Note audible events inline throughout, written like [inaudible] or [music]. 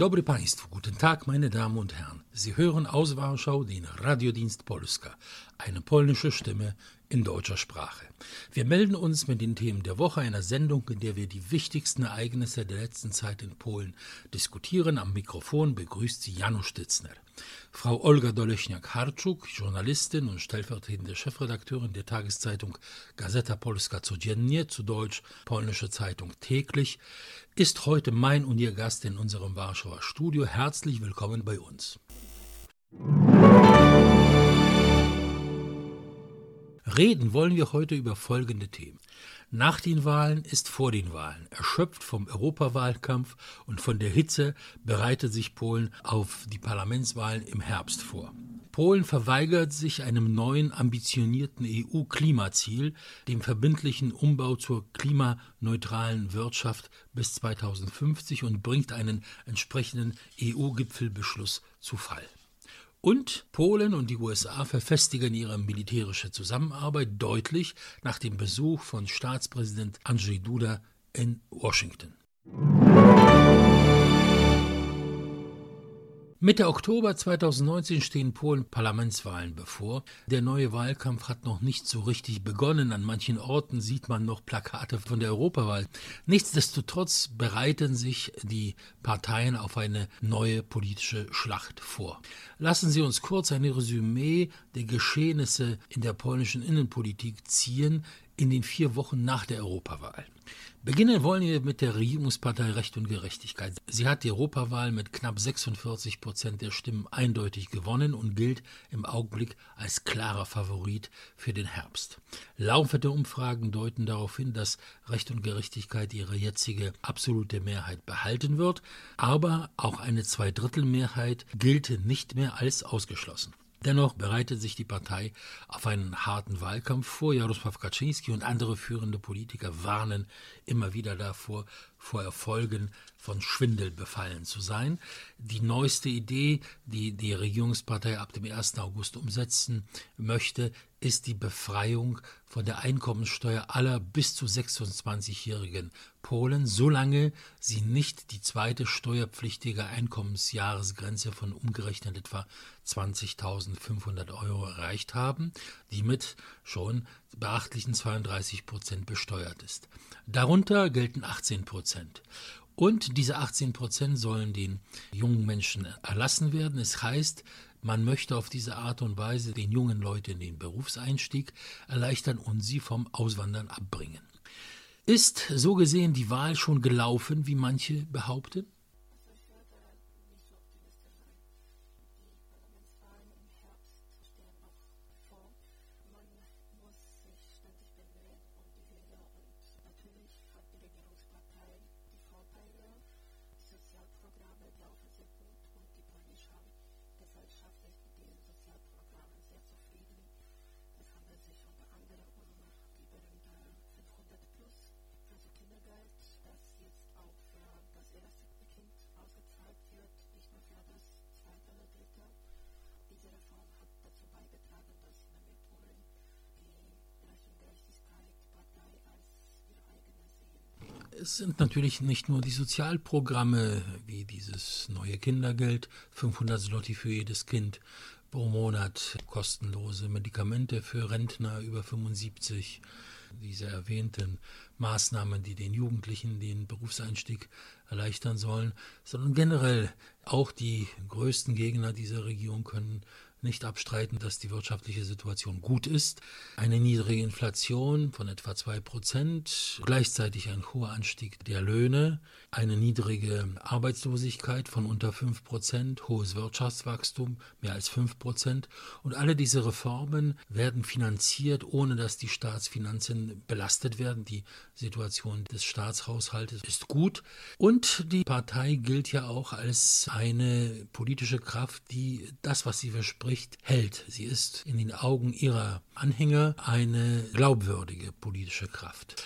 dobry Państwu, guten Tag, meine Damen und Herren. Sie hören aus Warschau den Radiodienst Polska, eine polnische Stimme in deutscher Sprache. Wir melden uns mit den Themen der Woche, einer Sendung, in der wir die wichtigsten Ereignisse der letzten Zeit in Polen diskutieren. Am Mikrofon begrüßt sie Janusz Stitzner. Frau Olga Doleśniak-Harczuk, Journalistin und stellvertretende Chefredakteurin der Tageszeitung Gazeta Polska Codziennie, zu Deutsch Polnische Zeitung täglich, ist heute mein und ihr Gast in unserem Warschauer Studio. Herzlich willkommen bei uns. Reden wollen wir heute über folgende Themen. Nach den Wahlen ist vor den Wahlen. Erschöpft vom Europawahlkampf und von der Hitze bereitet sich Polen auf die Parlamentswahlen im Herbst vor. Polen verweigert sich einem neuen ambitionierten EU-Klimaziel, dem verbindlichen Umbau zur klimaneutralen Wirtschaft bis 2050 und bringt einen entsprechenden EU-Gipfelbeschluss zu Fall. Und Polen und die USA verfestigen ihre militärische Zusammenarbeit deutlich nach dem Besuch von Staatspräsident Andrzej Duda in Washington. Mitte Oktober 2019 stehen Polen Parlamentswahlen bevor. Der neue Wahlkampf hat noch nicht so richtig begonnen. An manchen Orten sieht man noch Plakate von der Europawahl. Nichtsdestotrotz bereiten sich die Parteien auf eine neue politische Schlacht vor. Lassen Sie uns kurz ein Resümee der Geschehnisse in der polnischen Innenpolitik ziehen in den vier Wochen nach der Europawahl. Beginnen wollen wir mit der Regierungspartei Recht und Gerechtigkeit. Sie hat die Europawahl mit knapp 46 Prozent der Stimmen eindeutig gewonnen und gilt im Augenblick als klarer Favorit für den Herbst. Laufende Umfragen deuten darauf hin, dass Recht und Gerechtigkeit ihre jetzige absolute Mehrheit behalten wird, aber auch eine Zweidrittelmehrheit gilt nicht mehr als ausgeschlossen. Dennoch bereitet sich die Partei auf einen harten Wahlkampf vor. Jarosław Kaczynski und andere führende Politiker warnen immer wieder davor, vor Erfolgen von Schwindel befallen zu sein. Die neueste Idee, die die Regierungspartei ab dem 1. August umsetzen möchte, ist die Befreiung von der Einkommenssteuer aller bis zu 26-jährigen Polen, solange sie nicht die zweite steuerpflichtige Einkommensjahresgrenze von umgerechnet etwa 20.500 Euro erreicht haben, die mit schon beachtlichen 32 Prozent besteuert ist. Darunter gelten 18 Prozent. Und diese 18 Prozent sollen den jungen Menschen erlassen werden. Es heißt, man möchte auf diese Art und Weise den jungen Leuten den Berufseinstieg erleichtern und sie vom Auswandern abbringen. Ist so gesehen die Wahl schon gelaufen, wie manche behaupten? Es sind natürlich nicht nur die Sozialprogramme wie dieses neue Kindergeld, 500 Zloty für jedes Kind pro Monat, kostenlose Medikamente für Rentner über 75, diese erwähnten Maßnahmen, die den Jugendlichen den Berufseinstieg erleichtern sollen, sondern generell auch die größten Gegner dieser Regierung können nicht abstreiten, dass die wirtschaftliche Situation gut ist. Eine niedrige Inflation von etwa 2 Prozent, gleichzeitig ein hoher Anstieg der Löhne, eine niedrige Arbeitslosigkeit von unter 5 Prozent, hohes Wirtschaftswachstum, mehr als 5 Prozent. Und alle diese Reformen werden finanziert, ohne dass die Staatsfinanzen belastet werden. Die Situation des Staatshaushaltes ist gut. Und die Partei gilt ja auch als eine politische Kraft, die das, was sie verspricht, spricht, hält. Sie ist in den Augen ihrer Anhänger eine glaubwürdige politische Kraft.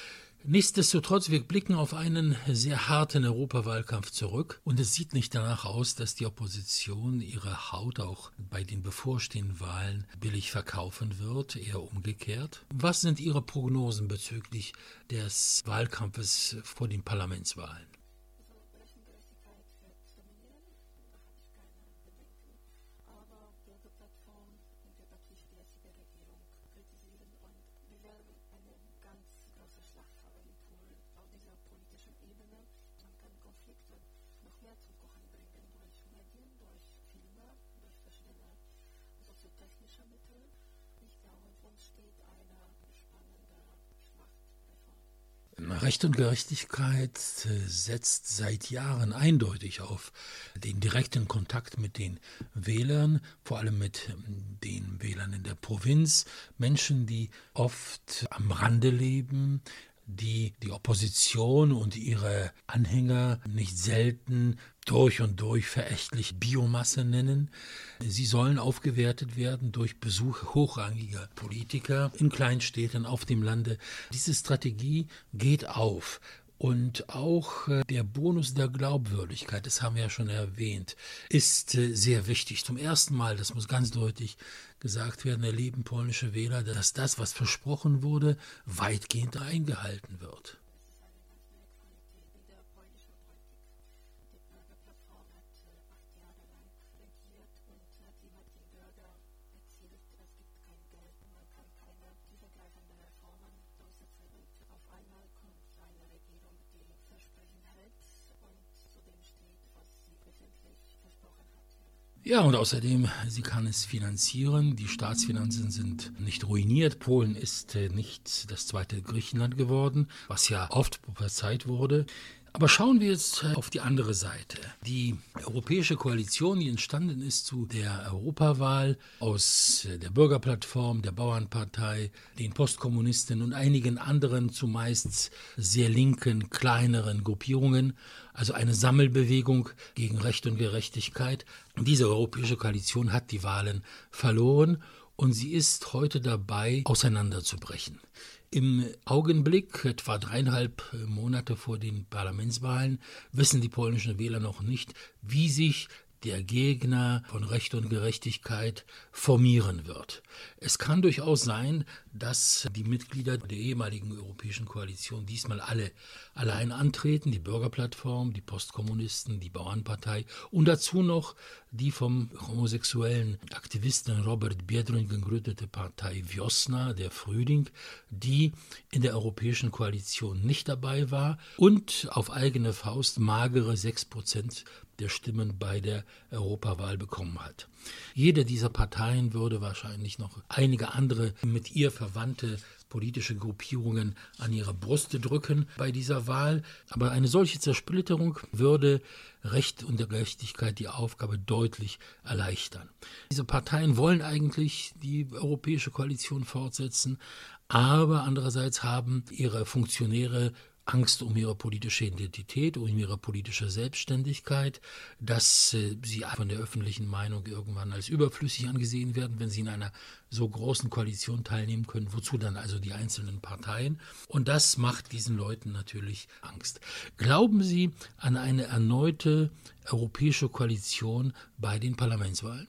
Nichtsdestotrotz, wir blicken auf einen sehr harten Europawahlkampf zurück und es sieht nicht danach aus, dass die Opposition ihre Haut auch bei den bevorstehenden Wahlen billig verkaufen wird, eher umgekehrt. Was sind Ihre Prognosen bezüglich des Wahlkampfes vor den Parlamentswahlen? wir eine ganz große Schlacht haben in Polen auf dieser politischen Ebene. Man kann Konflikte noch mehr zum Kochen bringen durch Medien, durch Filme, durch verschiedene also solche technische Mittel. Ich glaube, uns steht einer. Recht und Gerechtigkeit äh, setzt seit Jahren eindeutig auf den direkten Kontakt mit den Wählern, vor allem mit ähm, den Wählern in der Provinz, Menschen, die oft am Rande leben, die die Opposition und ihre Anhänger nicht selten durch und durch verächtlich Biomasse nennen. Sie sollen aufgewertet werden durch Besuch hochrangiger Politiker in Kleinstädten auf dem Lande. Diese Strategie geht auf. Und auch äh, der Bonus der Glaubwürdigkeit, das haben wir ja schon erwähnt, ist äh, sehr wichtig. Zum ersten Mal, das muss ganz deutlich gesagt werden, erleben polnische Wähler, dass das, was versprochen wurde, weitgehend eingehalten wird. Ja, und außerdem, sie kann es finanzieren. Die Staatsfinanzen sind nicht ruiniert. Polen ist äh, nicht das zweite Griechenland geworden, was ja oft prophezeit wurde. Aber schauen wir jetzt äh, auf die andere Seite. Die europäische Koalition, die entstanden ist zu der Europawahl aus äh, der Bürgerplattform, der Bauernpartei, den Postkommunisten und einigen anderen zumeist sehr linken, kleineren Gruppierungen, also eine Sammelbewegung gegen Recht und Gerechtigkeit. Diese europäische Koalition hat die Wahlen verloren und sie ist heute dabei, auseinanderzubrechen. Im Augenblick, etwa dreieinhalb Monate vor den Parlamentswahlen, wissen die polnischen Wähler noch nicht, wie sich der Gegner von Recht und Gerechtigkeit formieren wird. Es kann durchaus sein, dass die Mitglieder der ehemaligen europäischen Koalition diesmal alle allein antreten, die Bürgerplattform, die Postkommunisten, die Bauernpartei und dazu noch die vom homosexuellen Aktivisten Robert Biedroń gegründete Partei Wiosna, der Frühling, die in der europäischen Koalition nicht dabei war und auf eigene Faust magere sechs Prozent der Stimmen bei der Europawahl bekommen hat. Jede dieser Parteien würde wahrscheinlich noch einige andere mit ihr verwandte politische Gruppierungen an ihre Brust drücken bei dieser Wahl. Aber eine solche Zersplitterung würde Recht und Gerechtigkeit die Aufgabe deutlich erleichtern. Diese Parteien wollen eigentlich die europäische Koalition fortsetzen, aber andererseits haben ihre Funktionäre Angst um ihre politische Identität, um ihre politische Selbstständigkeit, dass äh, sie von der öffentlichen Meinung irgendwann als überflüssig angesehen werden, wenn sie in einer so großen Koalition teilnehmen können. Wozu dann also die einzelnen Parteien? Und das macht diesen Leuten natürlich Angst. Glauben Sie an eine erneute europäische Koalition bei den Parlamentswahlen?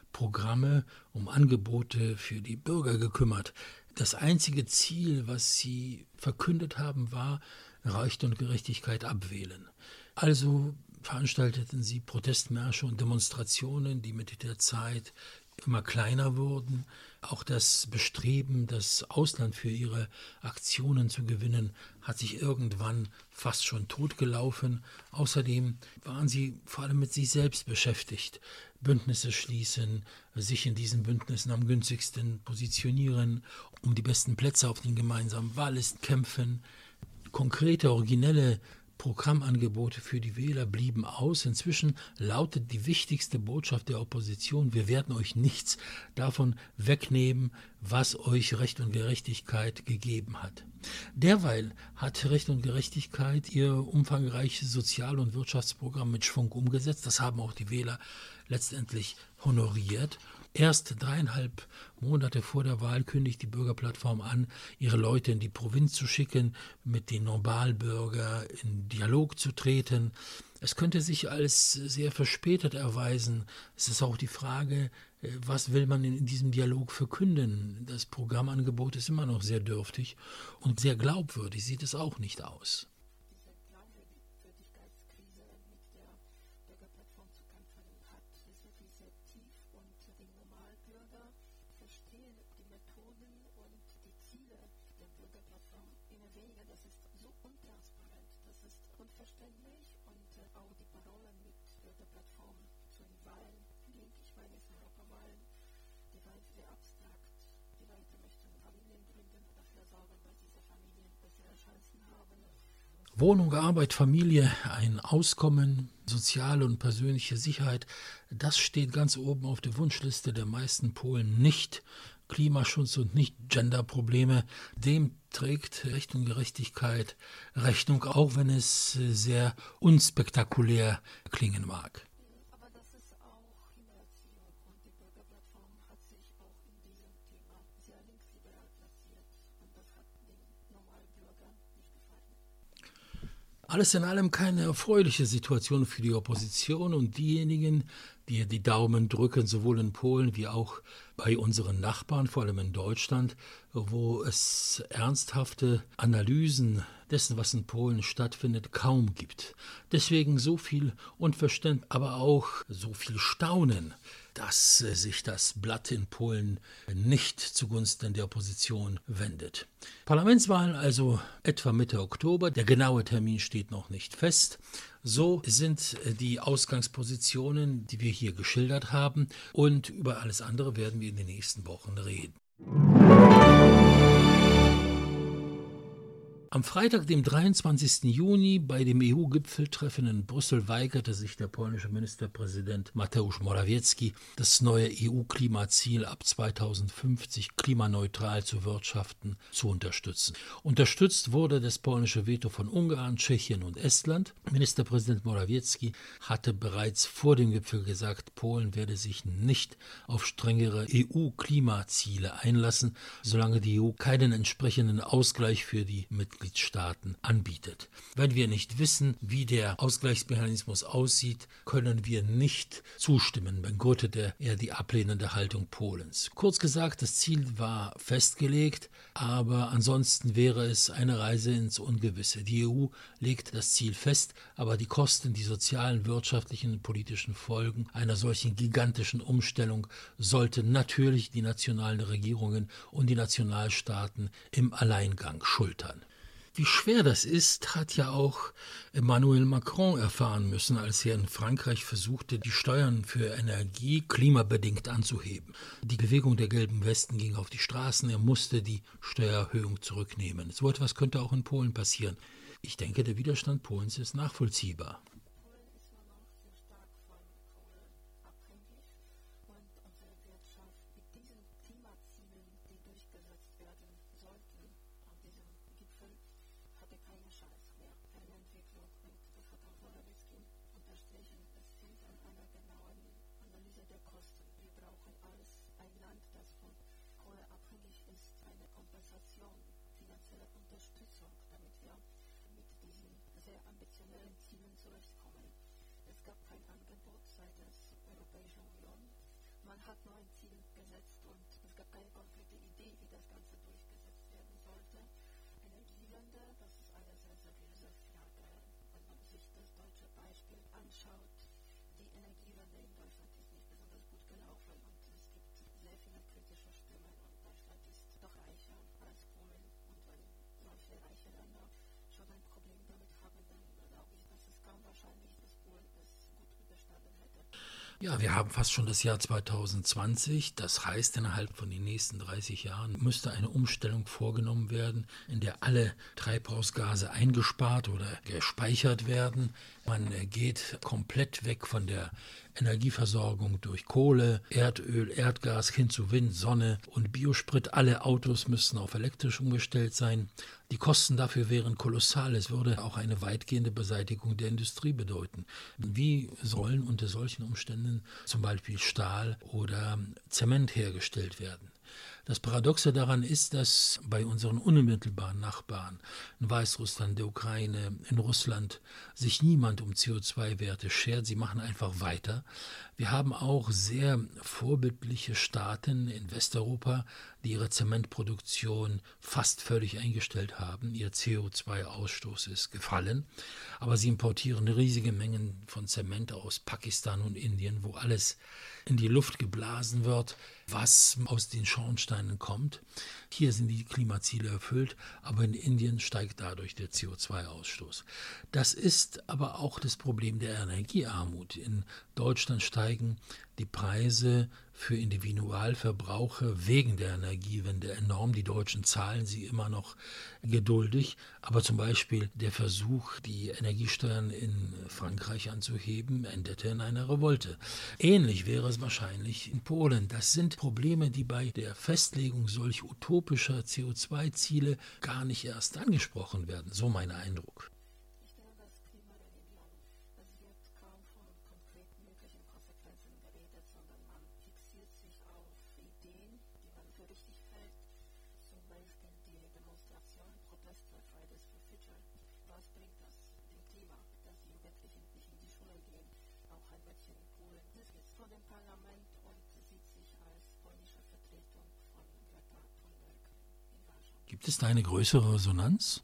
Programme, um Angebote für die Bürger gekümmert. Das einzige Ziel, was sie verkündet haben, war Recht und Gerechtigkeit abwählen. Also veranstalteten sie Protestmärsche und Demonstrationen, die mit der Zeit immer kleiner wurden. Auch das Bestreben, das Ausland für ihre Aktionen zu gewinnen, hat sich irgendwann fast schon totgelaufen. Außerdem waren sie vor allem mit sich selbst beschäftigt. Bündnisse schließen, sich in diesen Bündnissen am günstigsten positionieren, um die besten Plätze auf den gemeinsamen Wahllisten kämpfen. Konkrete, originelle Programmangebote für die Wähler blieben aus. Inzwischen lautet die wichtigste Botschaft der Opposition, wir werden euch nichts davon wegnehmen, was euch Recht und Gerechtigkeit gegeben hat. Derweil hat Recht und Gerechtigkeit ihr umfangreiches Sozial- und Wirtschaftsprogramm mit Schwung umgesetzt. Das haben auch die Wähler letztendlich honoriert. Erst dreieinhalb Monate vor der Wahl kündigt die Bürgerplattform an, ihre Leute in die Provinz zu schicken, mit den Normalbürger in Dialog zu treten. Es könnte sich als sehr verspätet erweisen. Es ist auch die Frage, äh, was will man in diesem Dialog verkünden? Das Programmangebot ist immer noch sehr dürftig und sehr glaubwürdig sieht es auch nicht aus. Wohnung, Arbeit, Familie, ein Auskommen, soziale und persönliche Sicherheit, das steht ganz oben auf der Wunschliste der meisten Polen nicht. Klimaschutz und nicht Genderprobleme, dem trägt Recht und Gerechtigkeit Rechnung, auch wenn es sehr unspektakulär klingen mag. Alles in allem keine erfreuliche Situation für die Opposition und diejenigen, die die Daumen drücken, sowohl in Polen wie auch bei unseren Nachbarn, vor allem in Deutschland, wo es ernsthafte Analysen dessen, was in Polen stattfindet, kaum gibt. Deswegen so viel Unverständnis, aber auch so viel Staunen dass sich das Blatt in Polen nicht zugunsten der Opposition wendet. Parlamentswahlen also etwa Mitte Oktober. Der genaue Termin steht noch nicht fest. So sind die Ausgangspositionen, die wir hier geschildert haben. Und über alles andere werden wir in den nächsten Wochen reden. Am Freitag, dem 23. Juni, bei dem EU-Gipfeltreffen in Brüssel weigerte sich der polnische Ministerpräsident Mateusz Morawiecki, das neue EU-Klimaziel ab 2050 klimaneutral zu wirtschaften, zu unterstützen. Unterstützt wurde das polnische Veto von Ungarn, Tschechien und Estland. Ministerpräsident Morawiecki hatte bereits vor dem Gipfel gesagt, Polen werde sich nicht auf strengere EU-Klimaziele einlassen, solange die EU keinen entsprechenden Ausgleich für die Mitglieder Mitgliedstaaten anbietet. Wenn wir nicht wissen, wie der Ausgleichsmechanismus aussieht, können wir nicht zustimmen, begründete er die ablehnende Haltung Polens. Kurz gesagt, das Ziel war festgelegt, aber ansonsten wäre es eine Reise ins Ungewisse. Die EU legt das Ziel fest, aber die Kosten, die sozialen, wirtschaftlichen und politischen Folgen einer solchen gigantischen Umstellung sollten natürlich die nationalen Regierungen und die Nationalstaaten im Alleingang schultern. Wie schwer das ist, hat ja auch Emmanuel Macron erfahren müssen, als er in Frankreich versuchte, die Steuern für Energie klimabedingt anzuheben. Die Bewegung der gelben Westen ging auf die Straßen, er musste die Steuererhöhung zurücknehmen. So etwas könnte auch in Polen passieren. Ich denke, der Widerstand Polens ist nachvollziehbar. finanzielle Unterstützung, damit wir mit diesen sehr ambitionellen Zielen zurechtkommen. Es gab kein Angebot seitens der Europäischen Union. Man hat nur ein Ziel gesetzt und es gab keine konkrete Idee, wie das Ganze durchgesetzt werden sollte. Energiewende, das ist eine sehr seriöse Frage. Wenn man sich das deutsche Beispiel anschaut, die Energiewende in Deutschland ist nicht besonders gut gelaufen und es gibt sehr viele kritische Ja, wir haben fast schon das Jahr 2020. Das heißt, innerhalb von den nächsten 30 Jahren müsste eine Umstellung vorgenommen werden, in der alle Treibhausgase eingespart oder gespeichert werden. Man äh, geht komplett weg von der Energieversorgung durch Kohle, Erdöl, Erdgas hin zu Wind, Sonne und Biosprit. Alle Autos müssten auf elektrisch umgestellt sein. Die Kosten dafür wären kolossal. Es würde auch eine weitgehende Beseitigung der Industrie bedeuten. Wie sollen unter solchen Umständen zum Beispiel Stahl oder Zement hergestellt werden? Das Paradoxe daran ist, dass bei unseren unmittelbaren Nachbarn in Weißrussland, der Ukraine, in Russland sich niemand um CO2-Werte schert. Sie machen einfach weiter. Wir haben auch sehr vorbildliche Staaten in Westeuropa, die ihre Zementproduktion fast völlig eingestellt haben. Ihr CO2-Ausstoß ist gefallen. Aber sie importieren riesige Mengen von Zement aus Pakistan und Indien, wo alles in die Luft geblasen wird, was aus den Schornsteinen kommt. Hier sind die Klimaziele erfüllt, aber in Indien steigt dadurch der CO2-Ausstoß. Das ist aber auch das Problem der Energiearmut. In Deutschland steigen die Preise für Individualverbraucher wegen der Energiewende enorm. Die Deutschen zahlen sie immer noch geduldig. Aber zum Beispiel der Versuch, die Energiesteuern in Frankreich anzuheben, endete in einer Revolte. Ähnlich wäre es wahrscheinlich in Polen. Das sind Probleme, die bei der Festlegung solch utopischer CO2-Ziele gar nicht erst angesprochen werden. So mein Eindruck. Gibt es da eine größere Resonanz?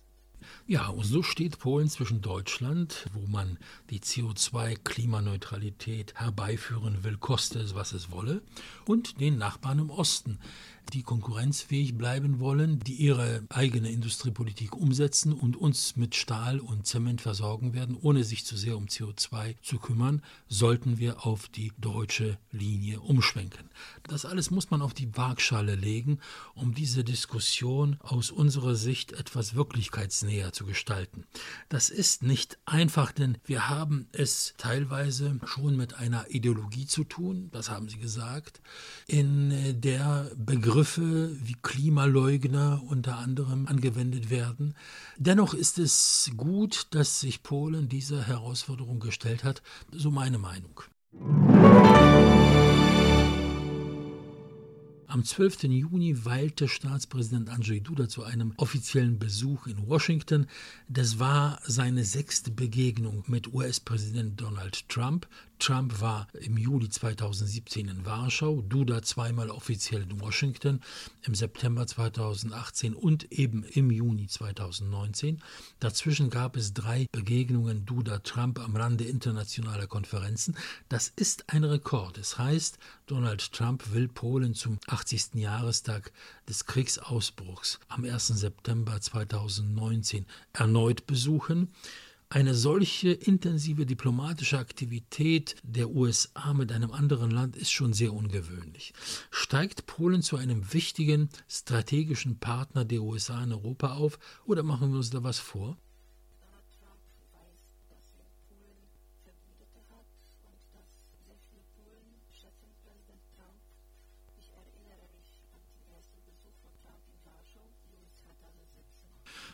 Ja, und so steht Polen zwischen Deutschland, wo man die CO2-Klimaneutralität herbeiführen will, koste es, was es wolle, und den Nachbarn im Osten, die konkurrenzfähig bleiben wollen, die ihre eigene Industriepolitik umsetzen und uns mit Stahl und Zement versorgen werden, ohne sich zu sehr um CO2 zu kümmern, sollten wir auf die deutsche Linie umschwenken. Das alles muss man auf die Waagschale legen, um diese Diskussion aus unserer Sicht etwas wirklichkeitsnäher zu gestalten. Das ist nicht einfach, denn wir haben es teilweise schon mit einer Ideologie zu tun, das haben Sie gesagt, in der Begriff Begriffe wie Klimaleugner unter anderem angewendet werden. Dennoch ist es gut, dass sich Polen dieser Herausforderung gestellt hat, so meine Meinung. Am 12. Juni weilte Staatspräsident Andrzej Duda zu einem offiziellen Besuch in Washington. Das war seine sechste Begegnung mit US-Präsident Donald Trump. Trump war im Juli 2017 in Warschau, Duda zweimal offiziell in Washington, im September 2018 und eben im Juni 2019. Dazwischen gab es drei Begegnungen Duda-Trump am Rande internationaler Konferenzen. Das ist ein Rekord. Es das heißt, Donald Trump will Polen zum 80. Jahrestag des Kriegsausbruchs am 1. September 2019 erneut besuchen. Eine solche intensive diplomatische Aktivität der USA mit einem anderen Land ist schon sehr ungewöhnlich. Steigt Polen zu einem wichtigen strategischen Partner der USA in Europa auf oder machen wir uns da was vor?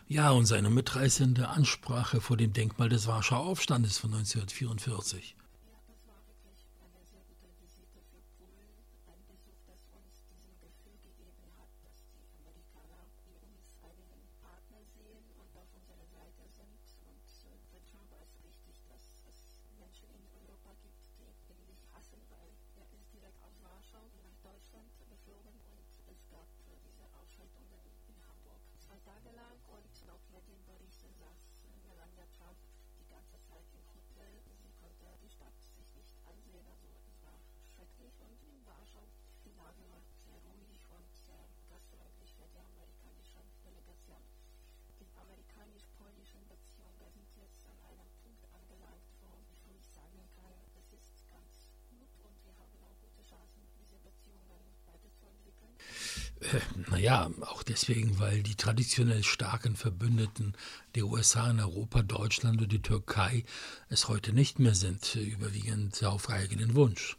Ja, und seine mitreißende Ansprache vor dem Denkmal des Warschauer Aufstandes von 1944. die Stadt sich nicht ansehen. Also es war schrecklich und in Warschau die Lage war sehr ruhig und sehr gastfreundlich für die amerikanische Delegation. Die amerikanisch-polnischen Beziehungen sind jetzt an einem Äh, naja, auch deswegen, weil die traditionell starken Verbündeten der USA in Europa, Deutschland und die Türkei es heute nicht mehr sind, überwiegend auf eigenen Wunsch.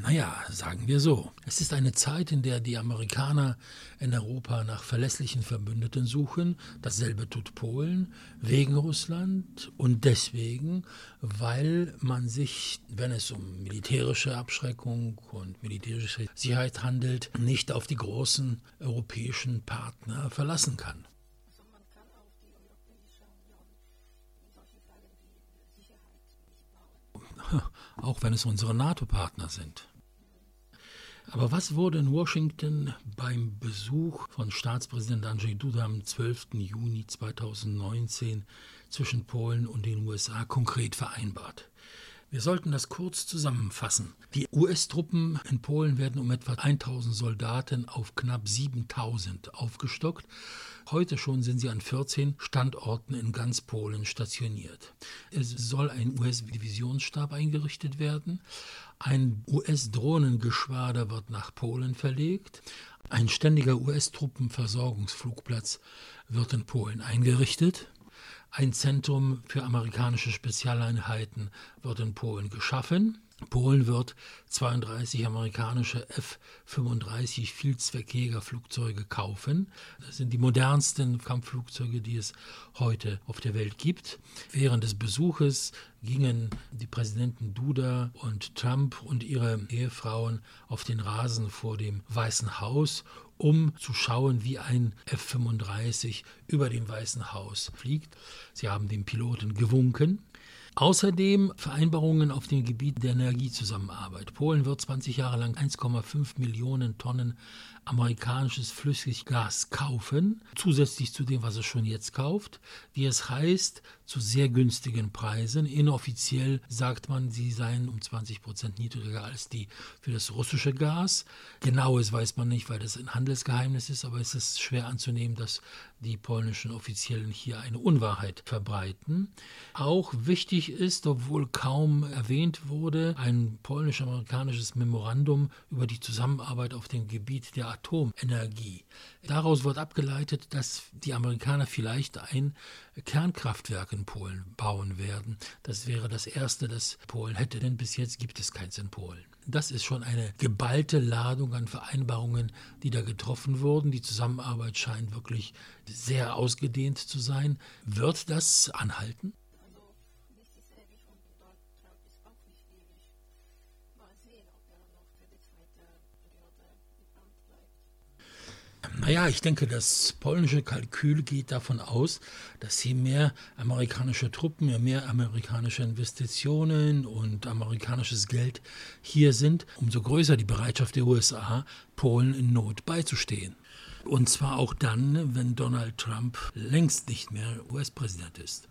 Naja, sagen wir so. Es ist eine Zeit, in der die Amerikaner in Europa nach verlässlichen Verbündeten suchen. Dasselbe tut Polen wegen Russland und deswegen, weil man sich, wenn es um militärische Abschreckung und militärische Sicherheit handelt, nicht auf die großen europäischen Partner verlassen kann. [laughs] auch wenn es unsere NATO-Partner sind. Aber was wurde in Washington beim Besuch von Staatspräsident Andrzej Duda am 12. Juni 2019 zwischen Polen und den USA konkret vereinbart? Wir sollten das kurz zusammenfassen. Die US-Truppen in Polen werden um etwa 1000 Soldaten auf knapp 7000 aufgestockt. Heute schon sind sie an 14 Standorten in ganz Polen stationiert. Es soll ein US-Divisionsstab eingerichtet werden. Ein US-Drohnengeschwader wird nach Polen verlegt. Ein ständiger US-Truppenversorgungsflugplatz wird in Polen eingerichtet. Ein Zentrum für amerikanische Spezialeinheiten wird in Polen geschaffen. Polen wird 32 amerikanische F-35 Vielzweckjägerflugzeuge kaufen. Das sind die modernsten Kampfflugzeuge, die es heute auf der Welt gibt. Während des Besuches gingen die Präsidenten Duda und Trump und ihre Ehefrauen auf den Rasen vor dem Weißen Haus um zu schauen, wie ein F-35 über dem Weißen Haus fliegt. Sie haben dem Piloten gewunken. Außerdem Vereinbarungen auf dem Gebiet der Energiezusammenarbeit. Polen wird 20 Jahre lang 1,5 Millionen Tonnen amerikanisches Flüssiggas kaufen, zusätzlich zu dem, was es schon jetzt kauft, wie es heißt, zu sehr günstigen Preisen. Inoffiziell sagt man, sie seien um 20 Prozent niedriger als die für das russische Gas. Genaues weiß man nicht, weil das ein Handelsgeheimnis ist, aber es ist schwer anzunehmen, dass die polnischen Offiziellen hier eine Unwahrheit verbreiten. Auch wichtig ist, obwohl kaum erwähnt wurde, ein polnisch-amerikanisches Memorandum über die Zusammenarbeit auf dem Gebiet der Atomenergie. Daraus wird abgeleitet, dass die Amerikaner vielleicht ein Kernkraftwerk in Polen bauen werden. Das wäre das erste, das Polen hätte, denn bis jetzt gibt es keins in Polen. Das ist schon eine geballte Ladung an Vereinbarungen, die da getroffen wurden. Die Zusammenarbeit scheint wirklich sehr ausgedehnt zu sein. Wird das anhalten? Naja, ich denke, das polnische Kalkül geht davon aus, dass je mehr amerikanische Truppen, je mehr amerikanische Investitionen und amerikanisches Geld hier sind, umso größer die Bereitschaft der USA, Polen in Not beizustehen. Und zwar auch dann, wenn Donald Trump längst nicht mehr US-Präsident ist.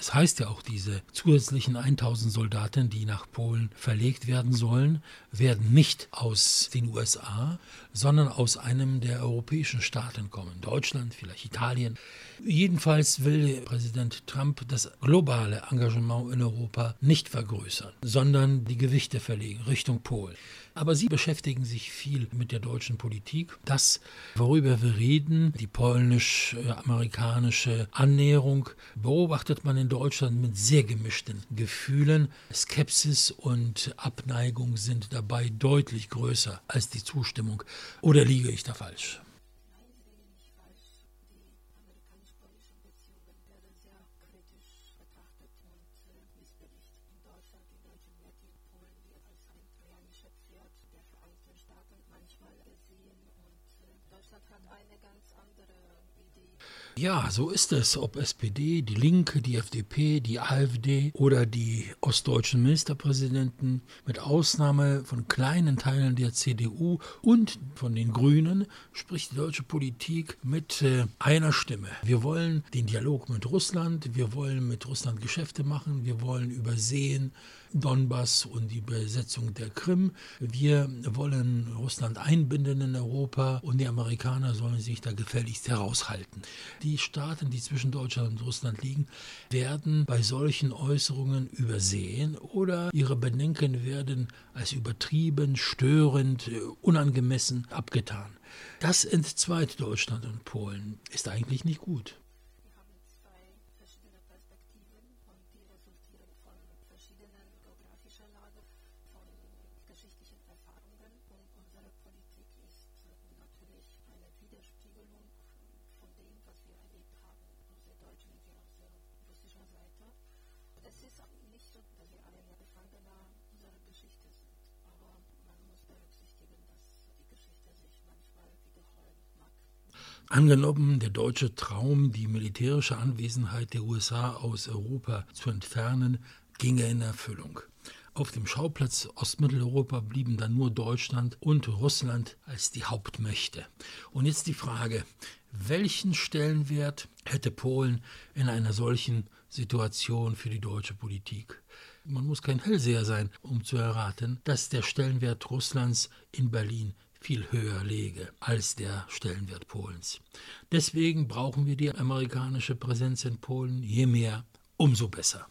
Es heißt ja auch, diese zusätzlichen 1000 Soldaten, die nach Polen verlegt werden sollen, werden nicht aus den USA, sondern aus einem der europäischen Staaten kommen. Deutschland, vielleicht Italien. Jedenfalls will Präsident Trump das globale Engagement in Europa nicht vergrößern, sondern die Gewichte verlegen Richtung Polen. Aber Sie beschäftigen sich viel mit der deutschen Politik. Das, worüber wir reden, die polnisch-amerikanische Annäherung, beobachtet man in Deutschland mit sehr gemischten Gefühlen. Skepsis und Abneigung sind dabei deutlich größer als die Zustimmung. Oder liege ich da falsch? Ja, so ist es. Ob SPD, die Linke, die FDP, die AfD oder die ostdeutschen Ministerpräsidenten, mit Ausnahme von kleinen Teilen der CDU und von den Grünen, spricht die deutsche Politik mit äh, einer Stimme. Wir wollen den Dialog mit Russland, wir wollen mit Russland Geschäfte machen, wir wollen übersehen, Donbass und die Besetzung der Krim. Wir wollen Russland einbinden in Europa und die Amerikaner sollen sich da gefälligst heraushalten. Die Staaten, die zwischen Deutschland und Russland liegen, werden bei solchen Äußerungen übersehen oder ihre Bedenken werden als übertrieben, störend, unangemessen abgetan. Das entzweit Deutschland und Polen ist eigentlich nicht gut. Angenommen, der deutsche Traum, die militärische Anwesenheit der USA aus Europa zu entfernen, ginge in Erfüllung. Auf dem Schauplatz Ostmitteleuropa blieben dann nur Deutschland und Russland als die Hauptmächte. Und jetzt die Frage, welchen Stellenwert hätte Polen in einer solchen Situation für die deutsche Politik? Man muss kein Hellseher sein, um zu erraten, dass der Stellenwert Russlands in Berlin viel höher lege als der Stellenwert Polens. Deswegen brauchen wir die amerikanische Präsenz in Polen. Je mehr, umso besser.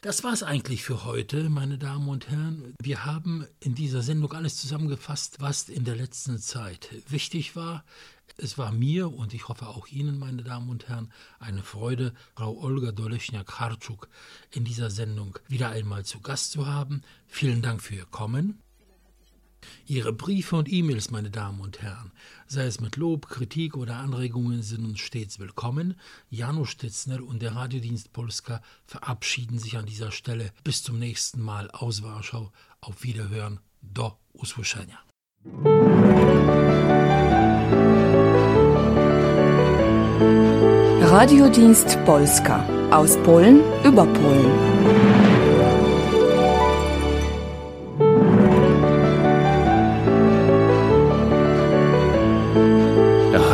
Das war es eigentlich für heute, meine Damen und Herren. Wir haben in dieser Sendung alles zusammengefasst, was in der letzten Zeit wichtig war. Es war mir und ich hoffe auch Ihnen, meine Damen und Herren, eine Freude, Frau Olga Doleschniak-Hartschuk in dieser Sendung wieder einmal zu Gast zu haben. Vielen Dank für Ihr Kommen. Ihre Briefe und E-Mails, meine Damen und Herren, sei es mit Lob, Kritik oder Anregungen, sind uns stets willkommen. Janusz Stitzner und der Radiodienst Polska verabschieden sich an dieser Stelle. Bis zum nächsten Mal aus Warschau. Auf Wiederhören. Do usłyszenia. Radiodienst Polska aus Polen über Polen.